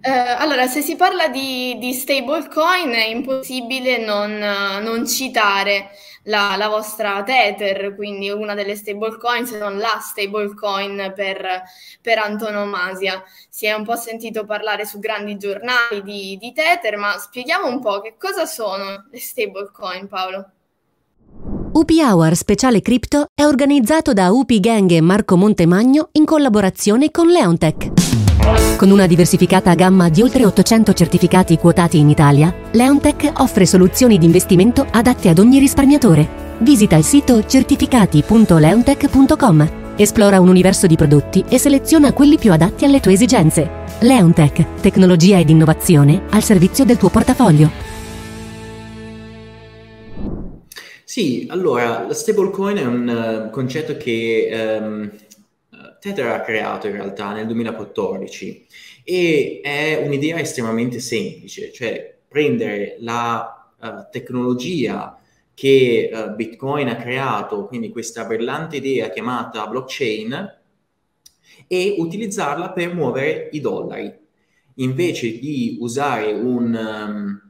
Eh, allora, se si parla di, di stablecoin è impossibile non, non citare la, la, vostra Tether, quindi una delle stablecoin, se non la stablecoin per, per antonomasia. Si è un po' sentito parlare su grandi giornali di, di Tether, ma spieghiamo un po' che cosa sono le stablecoin, Paolo. UP Hour Speciale Crypto è organizzato da UP Gang e Marco Montemagno in collaborazione con Leontech. Con una diversificata gamma di oltre 800 certificati quotati in Italia, Leontech offre soluzioni di investimento adatte ad ogni risparmiatore. Visita il sito certificati.leontech.com, esplora un universo di prodotti e seleziona quelli più adatti alle tue esigenze. Leontech, tecnologia ed innovazione al servizio del tuo portafoglio. Sì, allora, la stablecoin è un uh, concetto che um, Tether ha creato in realtà nel 2014 e è un'idea estremamente semplice, cioè prendere la uh, tecnologia che uh, Bitcoin ha creato, quindi questa brillante idea chiamata blockchain, e utilizzarla per muovere i dollari. Invece di usare un, um,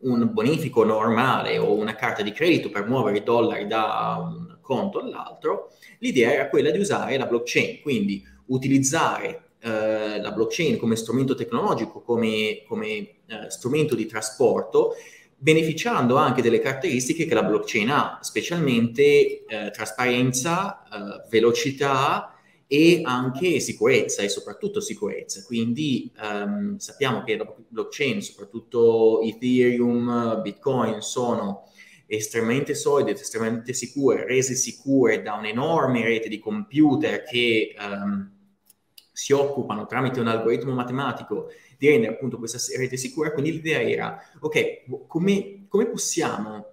un bonifico normale o una carta di credito per muovere i dollari da un conto all'altro, l'idea era quella di usare la blockchain, quindi utilizzare eh, la blockchain come strumento tecnologico, come, come eh, strumento di trasporto, beneficiando anche delle caratteristiche che la blockchain ha, specialmente eh, trasparenza, eh, velocità e anche sicurezza e soprattutto sicurezza. Quindi ehm, sappiamo che la blockchain, soprattutto Ethereum, Bitcoin, sono estremamente solide, estremamente sicure, rese sicure da un'enorme rete di computer che um, si occupano tramite un algoritmo matematico di rendere appunto questa rete sicura, quindi l'idea era, ok, come, come possiamo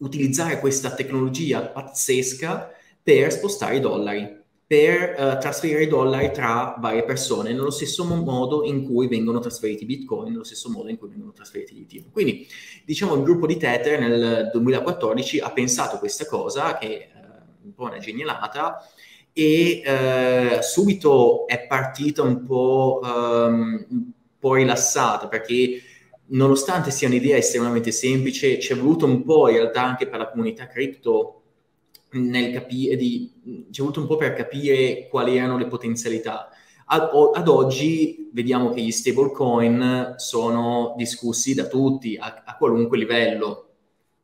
utilizzare questa tecnologia pazzesca per spostare i dollari? Per uh, trasferire i dollari tra varie persone nello stesso modo in cui vengono trasferiti bitcoin, nello stesso modo in cui vengono trasferiti gli Ethereum. Quindi diciamo il gruppo di Tether nel 2014 ha pensato questa cosa che è uh, un po' una genialata e uh, subito è partita un um, un po' rilassata perché nonostante sia un'idea estremamente semplice ci è voluto un po' in realtà anche per la comunità cripto nel capire, di, ci è voluto un po' per capire quali erano le potenzialità. Ad, ad, oggi vediamo che gli stablecoin sono discussi da tutti, a, a qualunque livello,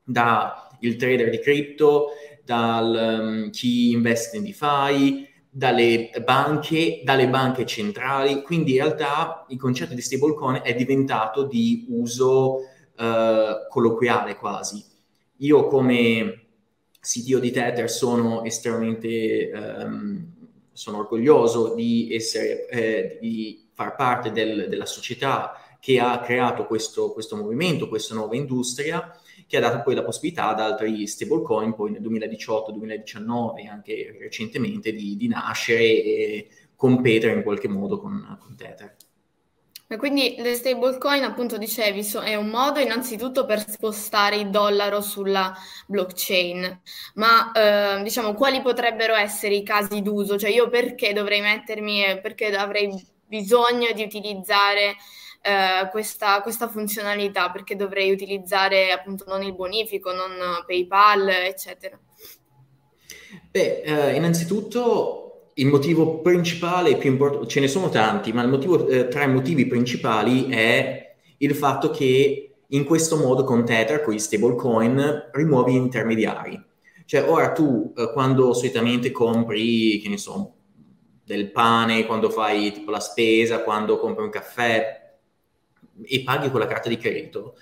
dal trader di cripto, dal um, chi investe in DeFi, dalle banche, dalle banche centrali, quindi in realtà il concetto di stablecoin è diventato di uso uh, colloquiale quasi. Io come CTO di Tether sono estremamente, um, sono orgoglioso di, essere, eh, di far parte del, della società che ha creato questo, questo, movimento, questa nuova industria, che ha dato poi la possibilità ad altri stablecoin, poi nel 2018, 2019 e anche recentemente, di, di nascere e competere in qualche modo con, con Tether. Quindi le stablecoin, appunto, dicevi, è un modo innanzitutto per spostare il dollaro sulla blockchain, ma eh, diciamo quali potrebbero essere i casi d'uso? Cioè io perché dovrei mettermi perché avrei bisogno di utilizzare eh, questa, questa, funzionalità? Perché dovrei utilizzare appunto non il bonifico, non PayPal, eccetera? Beh, eh, innanzitutto il motivo principale, più importante, ce ne sono tanti, ma il motivo, eh, tra i motivi principali è il fatto che in questo modo con Tether, con gli stablecoin, rimuovi gli intermediari. Cioè ora tu eh, quando solitamente compri, che ne so, del pane, quando fai tipo la spesa, quando compri un caffè e paghi con la carta di credito,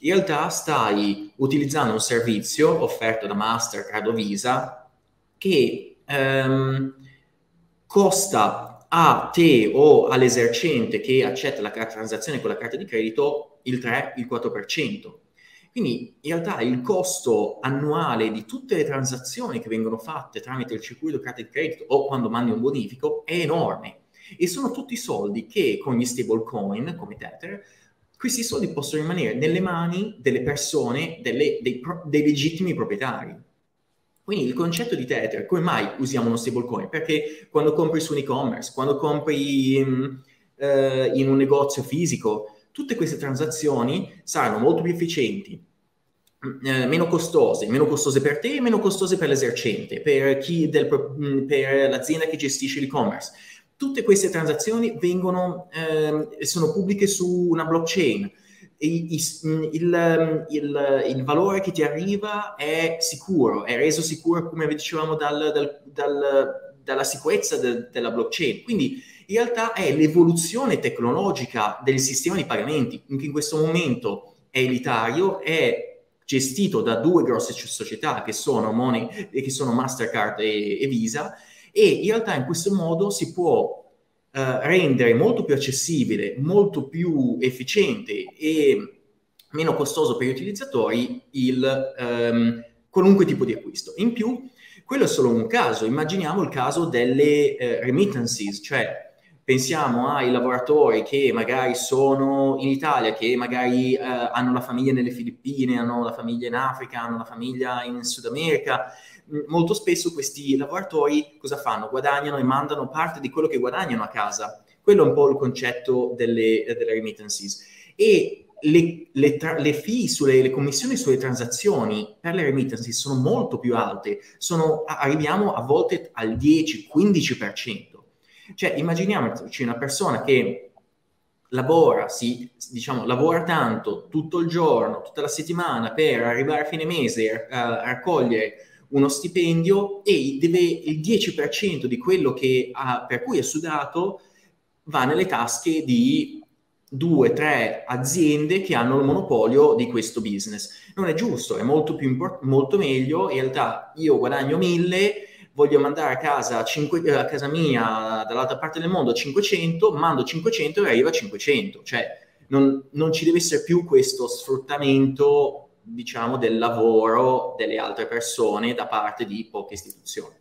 in realtà stai utilizzando un servizio offerto da Mastercard o Visa che ehm, costa a te o all'esercente che accetta la transazione con la carta di credito il 3, il 4%. Quindi in realtà il costo annuale di tutte le transazioni che vengono fatte tramite il circuito carta di credito o quando mandi un bonifico è enorme e sono tutti soldi che con gli stablecoin come Tether questi soldi possono rimanere nelle mani delle persone, delle, dei, dei legittimi proprietari. Quindi il concetto di Tether, come mai usiamo uno stablecoin? Perché quando compri su un e-commerce, quando compri um, eh, in un negozio fisico, tutte queste transazioni saranno molto più efficienti, eh, meno costose, meno costose per te e meno costose per l'esercente, per, del, mm, per l'azienda che gestisce l'e-commerce. Tutte queste transazioni vengono, eh, sono pubbliche su una blockchain. Il, il, il, il, valore che ti arriva è sicuro, è reso sicuro, come dicevamo, dal, dal, dal, dalla sicurezza de, della blockchain. Quindi in realtà è l'evoluzione tecnologica del sistema di pagamenti, che in questo momento è elitario, è gestito da due grosse società che sono, Money, che sono Mastercard e, e, Visa e in realtà in questo modo si può rendere molto più accessibile, molto più efficiente e meno costoso per gli utilizzatori il um, qualunque tipo di acquisto. In più, quello è solo un caso, immaginiamo il caso delle uh, remittances, cioè pensiamo ai lavoratori che magari sono in Italia, che magari eh, hanno la famiglia nelle Filippine, hanno la famiglia in Africa, hanno la famiglia in Sud America. Molto spesso questi lavoratori cosa fanno? Guadagnano e mandano parte di quello che guadagnano a casa. Quello è un po' il concetto delle, delle remittances. E le, le, tra- le fee sulle le commissioni sulle transazioni per le remittances sono molto più alte, sono, arriviamo a volte al 10-15%. Cioè, immaginiamoci una persona che lavora, si, diciamo, lavora tanto tutto il giorno, tutta la settimana per arrivare a fine mese a, a raccogliere uno stipendio e deve il 10% di quello ha, per cui è sudato va nelle tasche di due, tre aziende che hanno il monopolio di questo business. Non è giusto, è molto più import- molto meglio. In realtà io guadagno mille voglio mandare a casa, 5, eh, a casa mia dall'altra parte del mondo 500, mando 500 e arriva a 500. Cioè non, non ci deve essere più questo sfruttamento, diciamo, del lavoro delle altre persone da parte di poche istituzioni.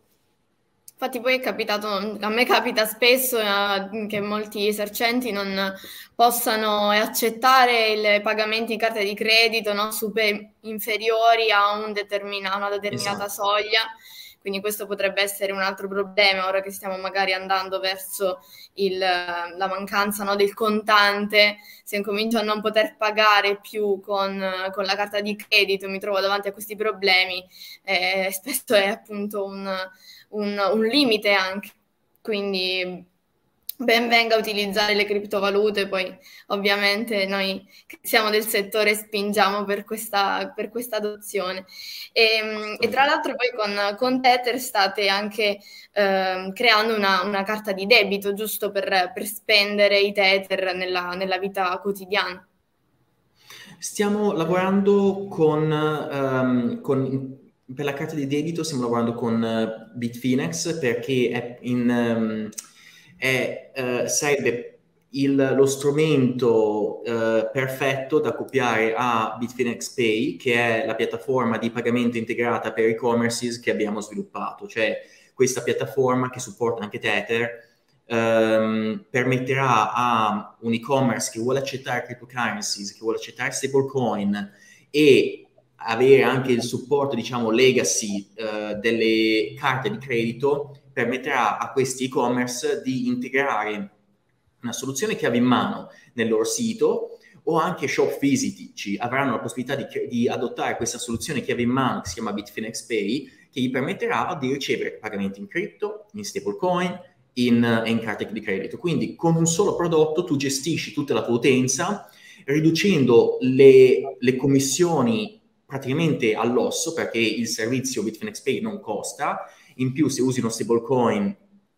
Infatti poi è capitato, a me capita spesso eh, che molti esercenti non possano accettare i pagamenti in carta di credito no, super inferiori a un determina, una determinata esatto. soglia quindi questo potrebbe essere un altro problema ora che stiamo magari andando verso il, la mancanza no, del contante, se incomincio a non poter pagare più con, con, la carta di credito, mi trovo davanti a questi problemi, eh, spesso è appunto un, un, un limite anche. Quindi ben venga utilizzare le criptovalute, poi ovviamente noi che siamo del settore spingiamo per questa, per questa adozione. E, ehm, e, tra l'altro poi con, con Tether state anche eh, creando una, una, carta di debito, giusto per, per spendere i Tether nella, nella, vita quotidiana. Stiamo lavorando con, um, con per la carta di debito stiamo lavorando con uh, Bitfinex perché è in... Um, è, eh, sarebbe il, lo strumento eh, perfetto da copiare a Bitfinex Pay, che è la piattaforma di pagamento integrata per e-commerce che abbiamo sviluppato. Cioè questa piattaforma che supporta anche Tether ehm, permetterà a un e-commerce che vuole accettare cryptocurrencies, che vuole accettare stablecoin e avere anche il supporto, diciamo, legacy eh, delle carte di credito permetterà a questi e-commerce di integrare una soluzione chiave in mano nel loro sito o anche shop fisici avranno la possibilità di, di, adottare questa soluzione chiave in mano che si chiama Bitfinex Pay che gli permetterà di ricevere pagamenti in cripto, in stablecoin in, in carte di credito. Quindi con un solo prodotto tu gestisci tutta la tua utenza riducendo le, le commissioni praticamente all'osso perché il servizio Bitfinex Pay non costa in più se usi uno stablecoin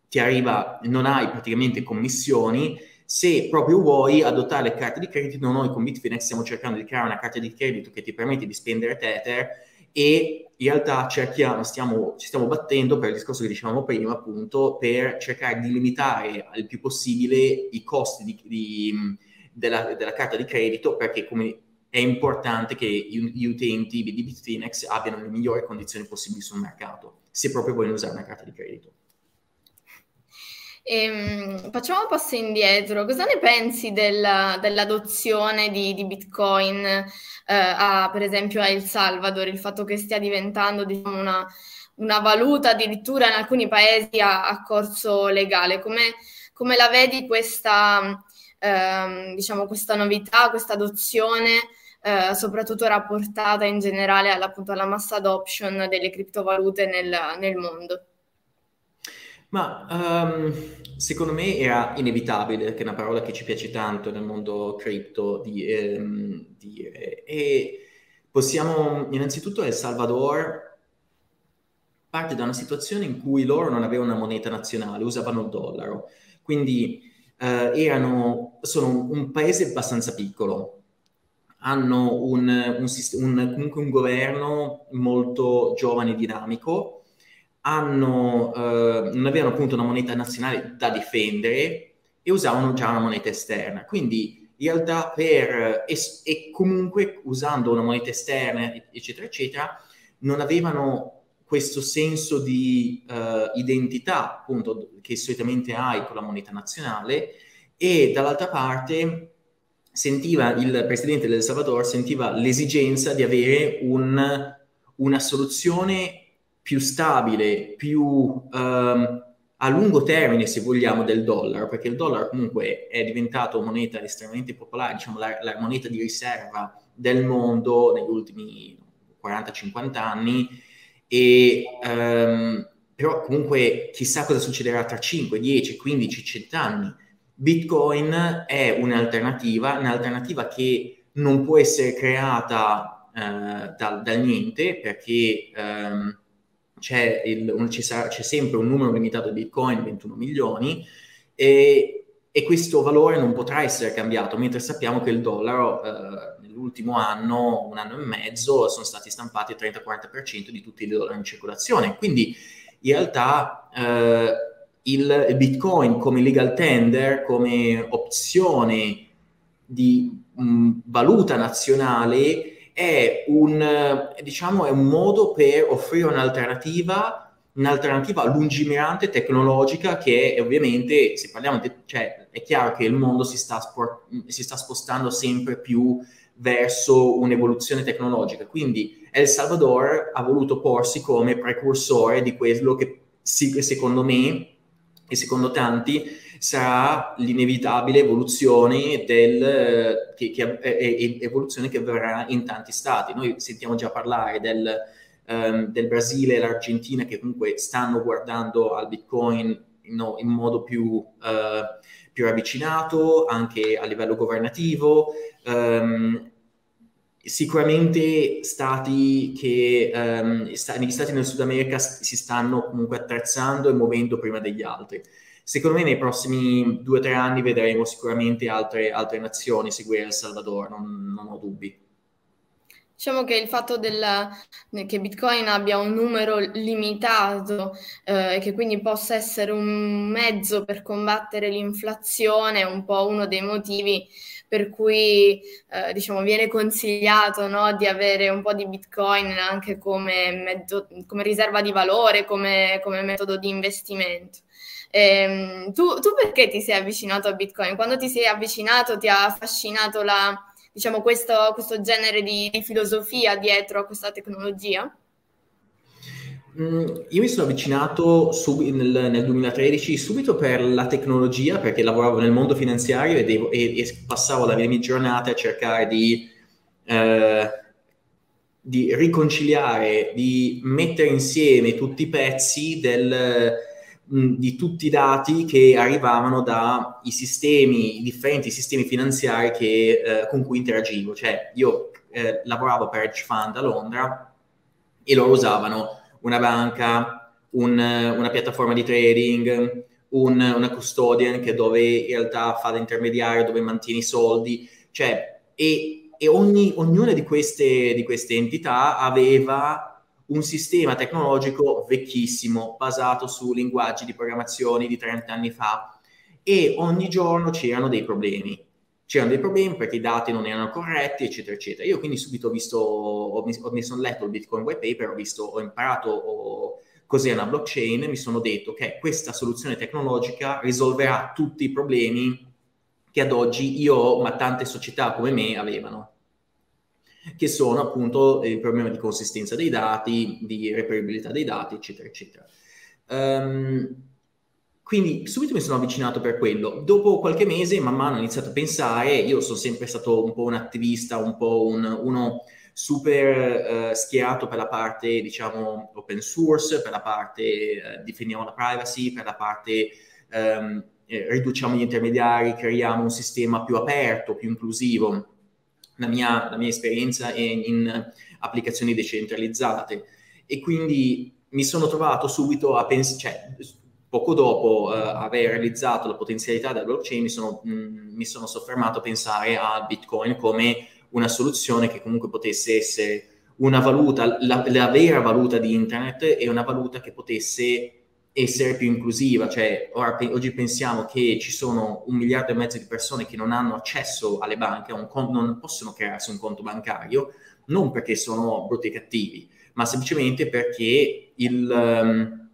ti arriva, non hai praticamente commissioni, se proprio vuoi adottare le carte di credito, noi con Bitfinex stiamo cercando di creare una carta di credito che ti permette di spendere Tether e in realtà cerchiamo, stiamo, ci stiamo battendo per il discorso che dicevamo prima, appunto, per cercare di limitare il più possibile i costi di, di, della, della, carta di credito, perché come è importante che gli utenti di Bitfinex abbiano le migliori condizioni possibili sul mercato se proprio vogliono usare una carta di credito. Ehm, facciamo un passo indietro. Cosa ne pensi della, dell'adozione di, di Bitcoin eh, a, per esempio, a El Salvador? Il fatto che stia diventando diciamo, una, una, valuta addirittura in alcuni paesi a, a corso legale. Come, come la vedi questa, ehm, diciamo, questa novità, questa adozione, eh, soprattutto rapportata in generale appunto, alla mass adoption delle criptovalute nel, nel mondo? Ma um, secondo me era inevitabile, che è una parola che ci piace tanto nel mondo cripto, di, ehm, dire. E possiamo, innanzitutto El Salvador parte da una situazione in cui loro non avevano una moneta nazionale, usavano il dollaro. Quindi eh, erano, sono un paese abbastanza piccolo, hanno un, un, un, comunque un governo molto giovane e dinamico, hanno, eh, non avevano appunto una moneta nazionale da difendere e usavano già una moneta esterna. Quindi in realtà per, e, e comunque usando una moneta esterna, eccetera, eccetera, non avevano questo senso di uh, identità appunto che solitamente hai con la moneta nazionale e dall'altra parte sentiva il presidente del Salvador sentiva l'esigenza di avere un, una soluzione più stabile, più um, a lungo termine, se vogliamo, del dollaro, perché il dollaro comunque è diventato moneta estremamente popolare, diciamo la, la moneta di riserva del mondo negli ultimi 40-50 anni, e, um, però comunque chissà cosa succederà tra 5, 10, 15, 100 anni. Bitcoin è un'alternativa, un'alternativa che non può essere creata uh, dal, dal, niente perché um, c'è, il, sarà, c'è, sempre un numero limitato di bitcoin, 21 milioni, e, e, questo valore non potrà essere cambiato, mentre sappiamo che il dollaro eh, nell'ultimo anno, un anno e mezzo, sono stati stampati il 30-40% di tutti i dollari in circolazione. Quindi in realtà eh, il, bitcoin come legal tender, come opzione di mh, valuta nazionale, è un, diciamo, è un modo per offrire un'alternativa, un'alternativa lungimirante tecnologica che ovviamente, se parliamo, di, cioè, è chiaro che il mondo si sta, sport, si sta spostando sempre più verso un'evoluzione tecnologica. Quindi El Salvador ha voluto porsi come precursore di quello che secondo me e secondo tanti sarà l'inevitabile evoluzione, del, che, che, eh, evoluzione che avverrà in tanti stati. Noi sentiamo già parlare del, um, del Brasile e l'Argentina che comunque stanno guardando al Bitcoin no, in modo più, uh, più, ravvicinato, anche a livello governativo. Um, sicuramente stati che um, negli stati nel Sud America si stanno comunque attrezzando e muovendo prima degli altri. Secondo me nei prossimi due o tre anni vedremo sicuramente altre, altre nazioni seguire El Salvador, non, non ho dubbi. Diciamo che il fatto del, che Bitcoin abbia un numero limitato e eh, che quindi possa essere un mezzo per combattere l'inflazione è un po' uno dei motivi per cui eh, diciamo, viene consigliato no, di avere un po' di Bitcoin anche come, mezzo, come riserva di valore, come, come metodo di investimento. Ehm, tu, tu, perché ti sei avvicinato a Bitcoin? Quando ti sei avvicinato ti ha affascinato la, diciamo, questo, questo genere di, di, filosofia dietro a questa tecnologia? Mm, io mi sono avvicinato sub, nel, nel, 2013 subito per la tecnologia, perché lavoravo nel mondo finanziario e, devo, e, e passavo le mie giornate a cercare di, eh, di riconciliare, di mettere insieme tutti i pezzi del di tutti i dati che arrivavano dai sistemi, i differenti sistemi finanziari che, eh, con cui interagivo. Cioè, io eh, lavoravo per hedge fund a Londra e loro usavano una banca, un, una piattaforma di trading, un, una custodian che dove in realtà fa da intermediario, dove mantiene i soldi, cioè, e, e ogni, ognuna di queste, di queste entità aveva un sistema tecnologico vecchissimo, basato su linguaggi di programmazione di 30 anni fa e ogni giorno c'erano dei problemi. C'erano dei problemi perché i dati non erano corretti, eccetera, eccetera. Io quindi subito ho visto, ho, mi, sono letto il Bitcoin white paper, ho visto, ho imparato ho, cos'è una blockchain e mi sono detto che questa soluzione tecnologica risolverà tutti i problemi che ad oggi io, ma tante società come me avevano che sono appunto il problema di consistenza dei dati, di reperibilità dei dati, eccetera, eccetera. Um, quindi subito mi sono avvicinato per quello. Dopo qualche mese, man mano ho iniziato a pensare, io sono sempre stato un po' un attivista, un po' un, uno super uh, schierato per la parte, diciamo, open source, per la parte uh, difendiamo la privacy, per la parte um, eh, riduciamo gli intermediari, creiamo un sistema più aperto, più inclusivo. La mia, la mia esperienza è in applicazioni decentralizzate. E quindi mi sono trovato subito a pensare, cioè, poco dopo uh, aver realizzato la potenzialità della blockchain, mi sono, mh, mm, mi sono soffermato a pensare a Bitcoin come una soluzione che comunque potesse essere una valuta, la, la vera valuta di internet e una valuta che potesse essere più inclusiva, cioè ora, oggi pensiamo che ci sono un miliardo e mezzo di persone che non hanno accesso alle banche, conto, non possono crearsi un conto bancario, non perché sono brutti e cattivi, ma semplicemente perché il, um,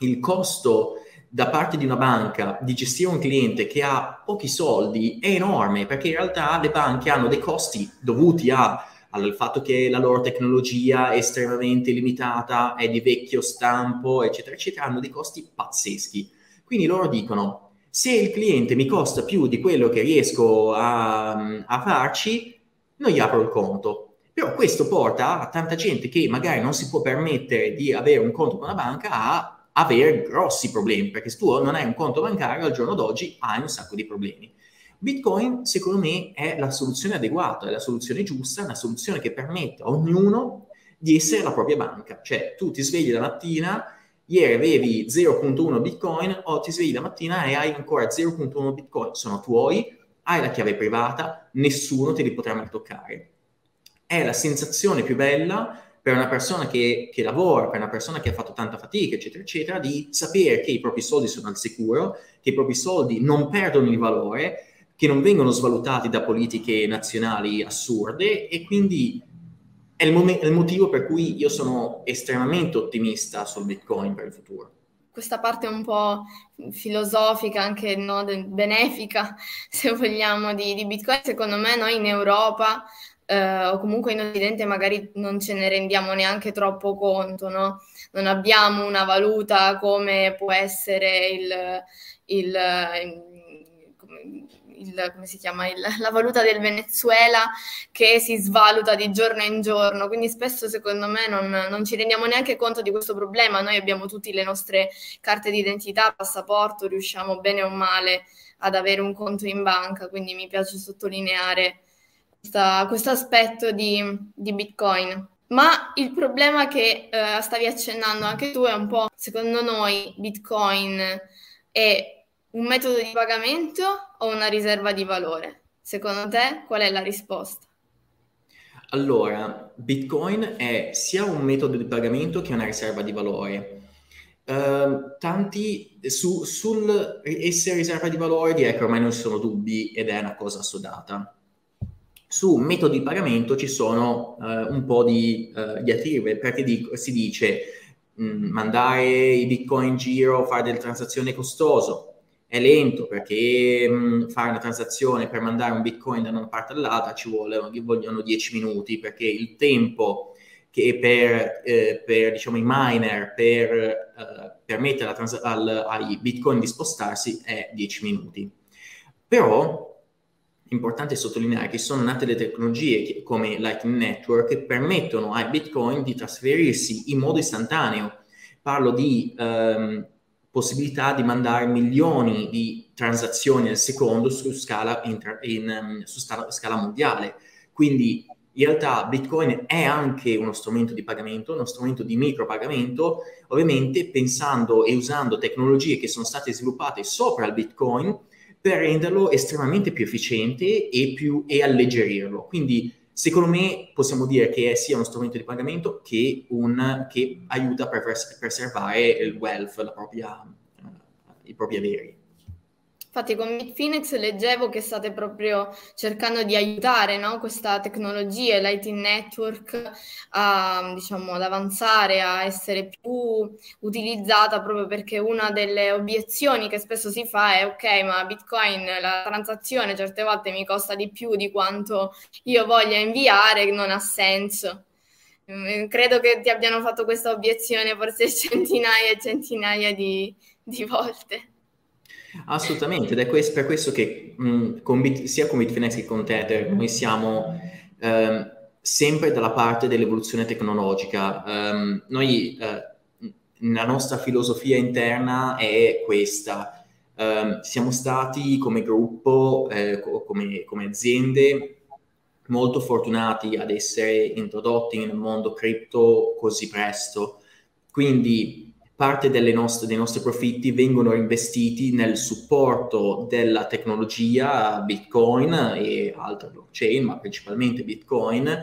il costo da parte di una banca di gestire un cliente che ha pochi soldi è enorme perché in realtà le banche hanno dei costi dovuti a, al fatto che la loro tecnologia è estremamente limitata, è di vecchio stampo, eccetera, eccetera, hanno dei costi pazzeschi. Quindi loro dicono, se il cliente mi costa più di quello che riesco a, a farci, non gli apro il conto. Però questo porta a tanta gente che magari non si può permettere di avere un conto con la banca a avere grossi problemi, perché se tu non hai un conto bancario al giorno d'oggi hai un sacco di problemi. Bitcoin, secondo me, è la soluzione adeguata, è la soluzione giusta, è una soluzione che permette a ognuno di essere la propria banca. Cioè, tu ti svegli la mattina, ieri avevi 0.1 Bitcoin, o ti svegli la mattina e hai ancora 0.1 Bitcoin. Sono tuoi, hai la chiave privata, nessuno te li potrà mai toccare. È la sensazione più bella per una persona che, che, lavora, per una persona che ha fatto tanta fatica, eccetera, eccetera, di sapere che i propri soldi sono al sicuro, che i propri soldi non perdono il valore, che non vengono svalutati da politiche nazionali assurde e quindi è il, mom- è il motivo per cui io sono estremamente ottimista sul Bitcoin per il futuro questa parte un po' filosofica, anche no, benefica, se vogliamo, di, di, Bitcoin, secondo me noi in Europa eh, o comunque in Occidente magari non ce ne rendiamo neanche troppo conto, no? Non abbiamo una valuta come può essere il, il, il come si chiama, il, la valuta del Venezuela che si svaluta di giorno in giorno, quindi spesso secondo me non, non ci rendiamo neanche conto di questo problema, noi abbiamo tutte le nostre carte d'identità, passaporto, riusciamo bene o male ad avere un conto in banca, quindi mi piace sottolineare questo aspetto di, di, Bitcoin. Ma il problema che eh, stavi accennando anche tu è un po', secondo noi, Bitcoin è un metodo di pagamento o una riserva di valore? Secondo te qual è la risposta? Allora, Bitcoin è sia un metodo di pagamento che una riserva di valore. Uh, tanti su, sul essere riserva di valore direi che ormai non ci sono dubbi ed è una cosa assodata su metodi di pagamento ci sono uh, un po' di uh, diatribe, perché dico, si dice mh, mm, mandare i bitcoin in giro, fare delle transazioni costoso, è lento perché mh, mm, fare una transazione per mandare un bitcoin da una parte all'altra ci vuole, vogliono 10 minuti perché il tempo che per, eh, per diciamo, i miner per eh, permettere trans- al, ai bitcoin di spostarsi è 10 minuti. Però importante sottolineare che sono nate le tecnologie come Lightning Network che permettono ai Bitcoin di trasferirsi in modo istantaneo. Parlo di ehm, possibilità di mandare milioni di transazioni al secondo su scala, inter- in, um, su scala mondiale. Quindi in realtà Bitcoin è anche uno strumento di pagamento, uno strumento di micropagamento, ovviamente pensando e usando tecnologie che sono state sviluppate sopra il Bitcoin per renderlo estremamente più efficiente e, più, e alleggerirlo. Quindi secondo me possiamo dire che è sia uno strumento di pagamento che, un, che aiuta a preservare il wealth, propria, uh, i propri averi. Infatti con Bitfinex leggevo che state proprio cercando di aiutare no, questa tecnologia, Lightning Network, a, diciamo, ad avanzare, a essere più utilizzata proprio perché una delle obiezioni che spesso si fa è ok, ma Bitcoin, la transazione certe volte mi costa di più di quanto io voglia inviare, non ha senso. Mm, credo che ti abbiano fatto questa obiezione forse centinaia e centinaia di, di volte. Assolutamente, ed è questo, per questo che mh, con Bit, sia con Bitfinex che con Tether noi siamo ehm, sempre dalla parte dell'evoluzione tecnologica. Um, noi, eh, la nostra filosofia interna è questa. Um, siamo stati come gruppo, eh, come, come aziende, molto fortunati ad essere introdotti nel mondo cripto così presto. Quindi parte nostre, dei nostri profitti vengono investiti nel supporto della tecnologia Bitcoin e altre blockchain, ma principalmente Bitcoin,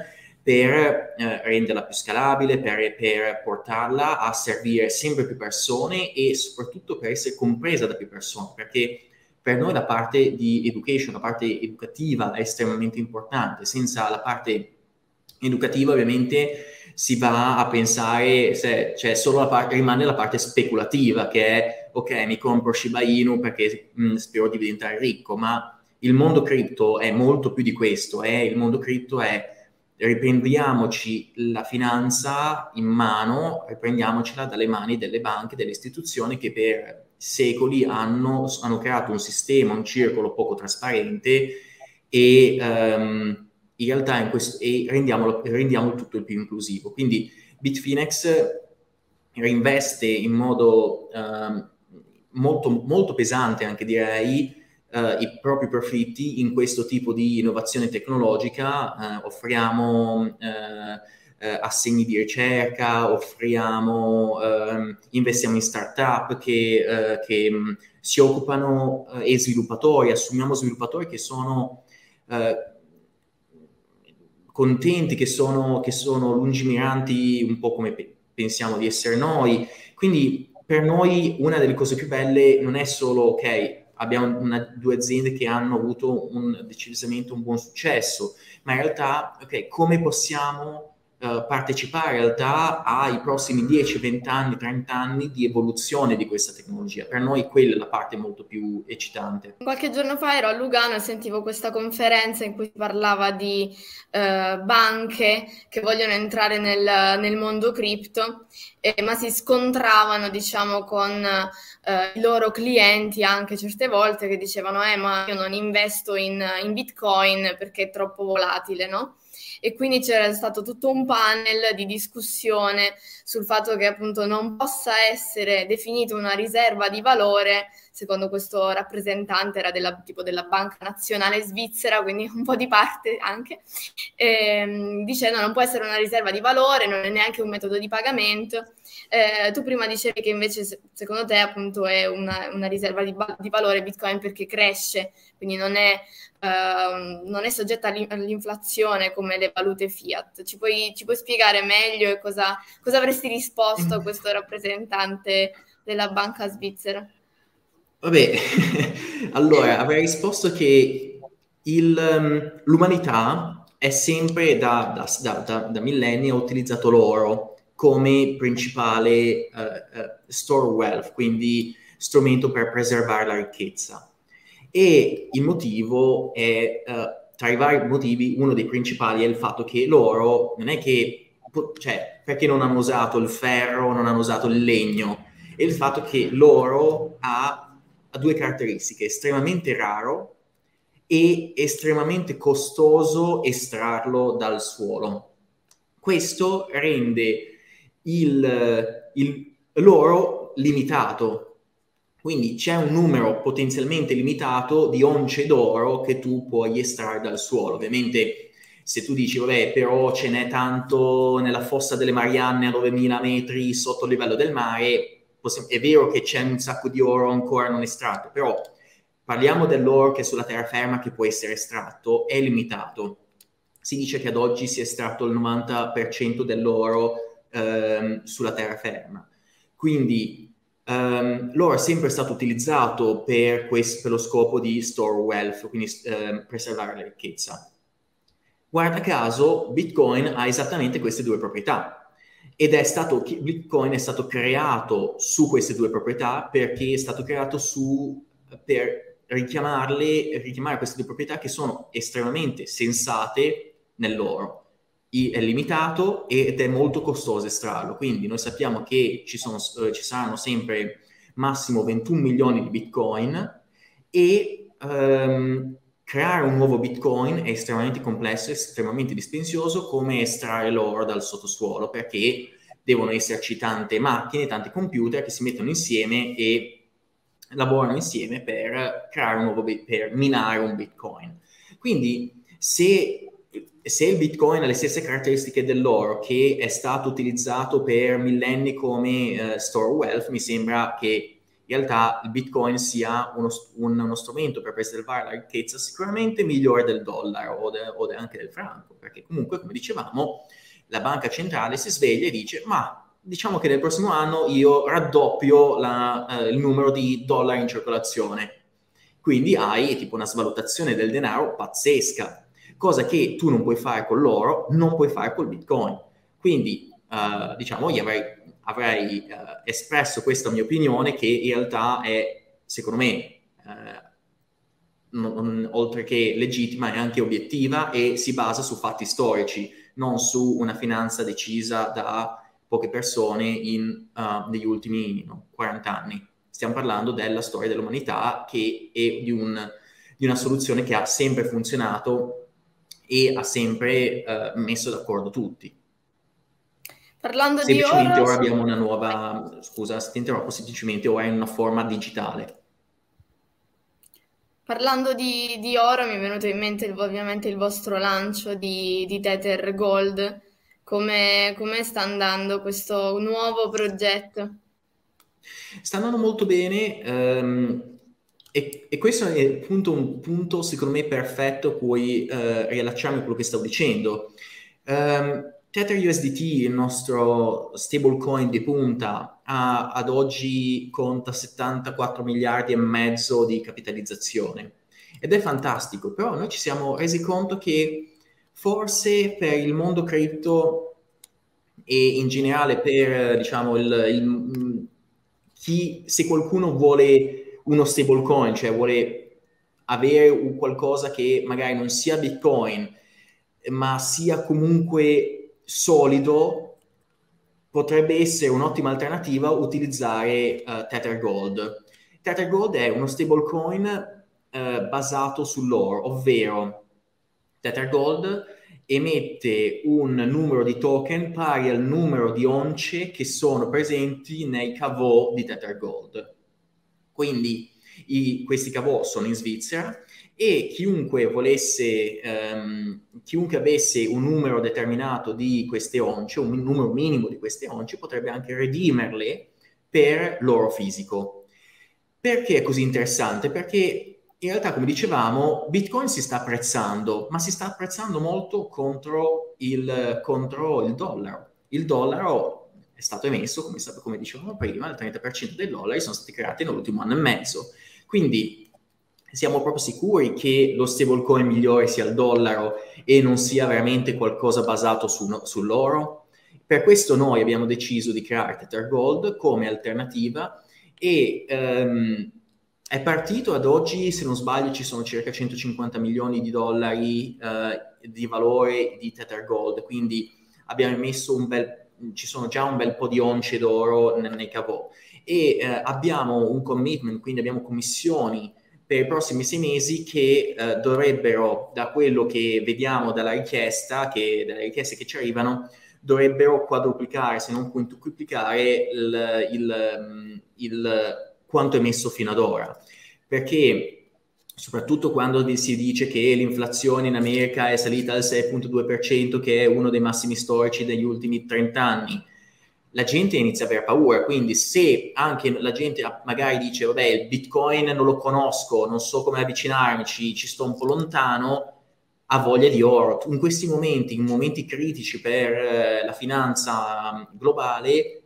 per eh, renderla più scalabile, per, per, portarla a servire sempre più persone e soprattutto per essere compresa da più persone, perché per noi la parte di education, la parte educativa è estremamente importante. Senza la parte educativa ovviamente si va a pensare se c'è solo la parte, rimane la parte speculativa che è ok, mi compro Shiba Inu perché mh, mm, spero di diventare ricco, ma il mondo cripto è molto più di questo, eh? il mondo cripto è riprendiamoci la finanza in mano, riprendiamocela dalle mani delle banche, delle istituzioni che per secoli hanno, hanno creato un sistema, un circolo poco trasparente e um, in realtà in questo, e rendiamolo, rendiamo tutto il più inclusivo. Quindi Bitfinex reinveste in modo um, molto, molto pesante, anche direi, Uh, i propri profitti in questo tipo di innovazione tecnologica, uh, offriamo uh, assegni di ricerca, offriamo, ehm, investiamo in start-up che, che um, si occupano e sviluppatori, assumiamo sviluppatori che sono contenti, che sono, che sono lungimiranti un po' come pe- pensiamo di essere noi. Quindi per noi una delle cose più belle non è solo, ok, abbiamo una, due aziende che hanno avuto un, decisamente un buon successo, ma in realtà, ok, come possiamo uh, partecipare in realtà ai prossimi 10, 20 anni, 30 anni di evoluzione di questa tecnologia? Per noi quella è la parte molto più eccitante. Qualche giorno fa ero a Lugano e sentivo questa conferenza in cui parlava di uh, banche che vogliono entrare nel, nel mondo cripto, eh, ma si scontravano, diciamo, con eh, i loro clienti anche certe volte che dicevano eh ma io non investo in, in bitcoin perché è troppo volatile, no? e quindi c'era stato tutto un panel di discussione sul fatto che appunto non possa essere definita una riserva di valore, secondo questo rappresentante era della, tipo della Banca Nazionale Svizzera, quindi un po' di parte anche, ehm, dicendo non può essere una riserva di valore, non è neanche un metodo di pagamento. Eh, tu prima dicevi che invece secondo te appunto è una, una riserva di, di valore Bitcoin perché cresce, quindi non è Uh, non è soggetta all'inflazione come le valute fiat. Ci puoi, ci puoi spiegare meglio cosa, cosa, avresti risposto a questo rappresentante della banca svizzera? Vabbè, allora avrei risposto che il, um, l'umanità è sempre da, da, da, da, millenni ha utilizzato l'oro come principale uh, uh, store wealth, quindi strumento per preservare la ricchezza. E il motivo è, uh, tra i vari motivi, uno dei principali è il fatto che loro non è che, cioè, perché non hanno usato il ferro, non hanno usato il legno, è il fatto che l'oro ha, ha due caratteristiche, estremamente raro e estremamente costoso estrarlo dal suolo. Questo rende il, il, l'oro limitato quindi c'è un numero potenzialmente limitato di once d'oro che tu puoi estrarre dal suolo. Ovviamente se tu dici, vabbè, però ce n'è tanto nella fossa delle Marianne a 9000 metri sotto il livello del mare, è vero che c'è un sacco di oro ancora non estratto, però parliamo dell'oro che è sulla terraferma che può essere estratto, è limitato. Si dice che ad oggi si è estratto il 90% dell'oro ehm, sulla terraferma. Quindi Um, l'oro è sempre stato utilizzato per, questo, per, lo scopo di store wealth, quindi um, preservare la ricchezza. Guarda caso, Bitcoin ha esattamente queste due proprietà ed è stato, Bitcoin è stato creato su queste due proprietà perché è stato creato su, per richiamarle, richiamare queste due proprietà che sono estremamente sensate nell'oro è limitato ed è molto costoso estrarlo. Quindi noi sappiamo che ci, sono, eh, ci saranno sempre massimo 21 milioni di bitcoin e um, creare un nuovo Bitcoin è estremamente complesso, estremamente dispendioso come estrarre l'oro dal sottosuolo perché devono esserci tante macchine, tanti computer che si mettono insieme e lavorano insieme per nuovo per minare un Bitcoin. Quindi se se il Bitcoin ha le stesse caratteristiche dell'oro che è stato utilizzato per millenni come uh, store wealth, mi sembra che realtà il Bitcoin sia uno, un, uno strumento per preservare la ricchezza sicuramente migliore del dollaro o, de, o de, anche del franco, perché comunque, come dicevamo, la banca centrale si sveglia e dice ma diciamo che nel prossimo anno io raddoppio la, uh, il numero di dollari in circolazione. Quindi hai tipo una svalutazione del denaro pazzesca cosa che tu non puoi fare con l'oro, non puoi fare col Bitcoin. Quindi, uh, diciamo, io avrei, avrei uh, espresso questa mia opinione che in realtà è, secondo me, uh, non, oltre che legittima, è anche obiettiva e si basa su fatti storici, non su una finanza decisa da poche persone in, negli ultimi no, 40 anni. Stiamo parlando della storia dell'umanità che è di, un, di una soluzione che ha sempre funzionato e ha sempre uh, messo d'accordo tutti. Parlando di oro... ora abbiamo una nuova... Scusa se ti interrompo, semplicemente ora è in una forma digitale. Parlando di, di, oro mi è venuto in mente ovviamente il vostro lancio di, di Tether Gold. Come, come sta andando questo nuovo progetto? Sta andando molto bene. Um, e, e, questo è appunto un punto, secondo me, perfetto a cui eh, riallacciarmi a quello che stavo dicendo. Um, Tether USDT, il nostro stablecoin di punta, ha, ad oggi conta 74 miliardi e mezzo di capitalizzazione. Ed è fantastico, però noi ci siamo resi conto che forse per il mondo cripto e in generale per diciamo il, il chi se qualcuno vuole uno stablecoin, cioè vuole avere qualcosa che magari non sia Bitcoin, ma sia comunque solido, potrebbe essere un'ottima alternativa utilizzare uh, Tether Gold. Tether Gold è uno stablecoin uh, basato sull'oro, ovvero Tether Gold emette un numero di token pari al numero di once che sono presenti nei cavò di Tether Gold. Quindi i, questi cavò sono in Svizzera e chiunque volesse, ehm, chiunque avesse un numero determinato di queste once, un numero minimo di queste once, potrebbe anche redimerle per l'oro fisico. Perché è così interessante? Perché in realtà, come dicevamo, Bitcoin si sta apprezzando, ma si sta apprezzando molto contro il, contro il dollaro. Il dollaro è stato emesso, come, come dicevamo prima, il 30% dei dollari sono stati creati nell'ultimo anno e mezzo. Quindi siamo proprio sicuri che lo stablecoin migliore sia il dollaro e non sia veramente qualcosa basato su, sull'oro? Per questo noi abbiamo deciso di creare Tether Gold come alternativa e um, è partito ad oggi, se non sbaglio, ci sono circa 150 milioni di dollari uh, di valore di Tether Gold, quindi abbiamo emesso un bel ci sono già un bel po' di once d'oro nei, nei cavò e eh, abbiamo un commitment, quindi abbiamo commissioni per i prossimi sei mesi che eh, dovrebbero, da quello che vediamo dalla richiesta, che, dalle richieste che ci arrivano, dovrebbero quadruplicare, se non quintuplicare il, il, il, quanto emesso fino ad ora. Perché soprattutto quando si dice che l'inflazione in America è salita al 6.2%, che è uno dei massimi storici degli ultimi 30 anni, la gente inizia a avere paura. Quindi se anche la gente magari dice, vabbè, il Bitcoin non lo conosco, non so come avvicinarmici, ci sto un po' lontano, ha voglia di oro. In questi momenti, in momenti critici per eh, la finanza globale,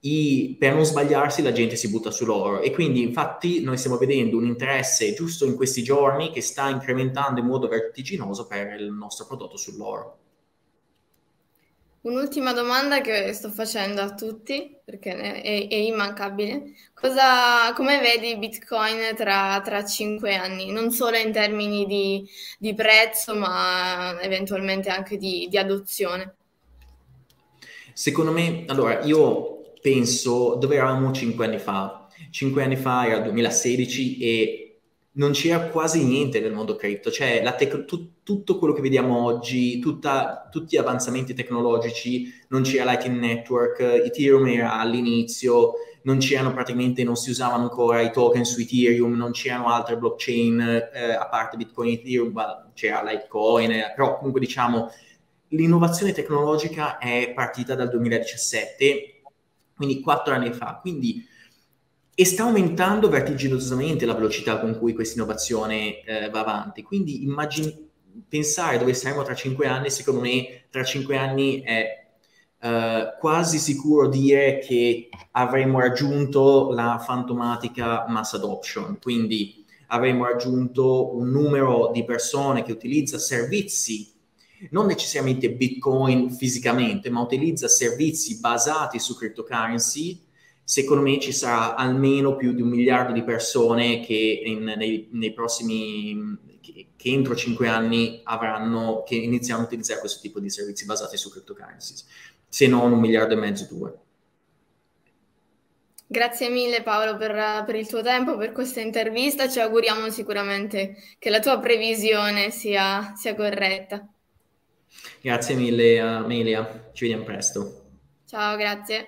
i, per non sbagliarsi la gente si butta sull'oro e quindi infatti noi stiamo vedendo un interesse giusto in questi giorni che sta incrementando in modo vertiginoso per il nostro prodotto sull'oro. Un'ultima domanda che sto facendo a tutti, perché è, è immancabile. Cosa, come vedi Bitcoin tra, tra, cinque anni? Non solo in termini di, di prezzo, ma eventualmente anche di, di adozione. Secondo me, allora, io penso dove eravamo cinque anni fa. Cinque anni fa era il 2016 e non c'era quasi niente nel mondo cripto, cioè tec- tu- tutto quello che vediamo oggi, tutta, tutti gli avanzamenti tecnologici, non c'era Lightning Network, Ethereum era all'inizio, non c'erano praticamente, non si usavano ancora i token su Ethereum, non c'erano altre blockchain eh, a parte Bitcoin e Ethereum, c'era Litecoin, eh, però comunque diciamo l'innovazione tecnologica è partita dal 2017, quindi quattro anni fa, quindi e sta aumentando vertiginosamente la velocità con cui questa innovazione eh, va avanti. Quindi immagini, pensare dove saremo tra cinque anni, secondo me tra cinque anni è eh, quasi sicuro dire che avremo raggiunto la fantomatica mass adoption, quindi avremo raggiunto un numero di persone che utilizza servizi non necessariamente Bitcoin fisicamente, ma utilizza servizi basati su cryptocurrency secondo me ci sarà almeno più di un miliardo di persone che in, nei, nei, prossimi che, che, entro cinque anni avranno che iniziano a utilizzare questo tipo di servizi basati su cryptocurrencies, se non un miliardo e mezzo, due. Grazie mille Paolo per, per, il tuo tempo, per questa intervista. Ci auguriamo sicuramente che la tua previsione sia, sia corretta. Grazie mille Amelia, ci vediamo presto. Ciao, grazie.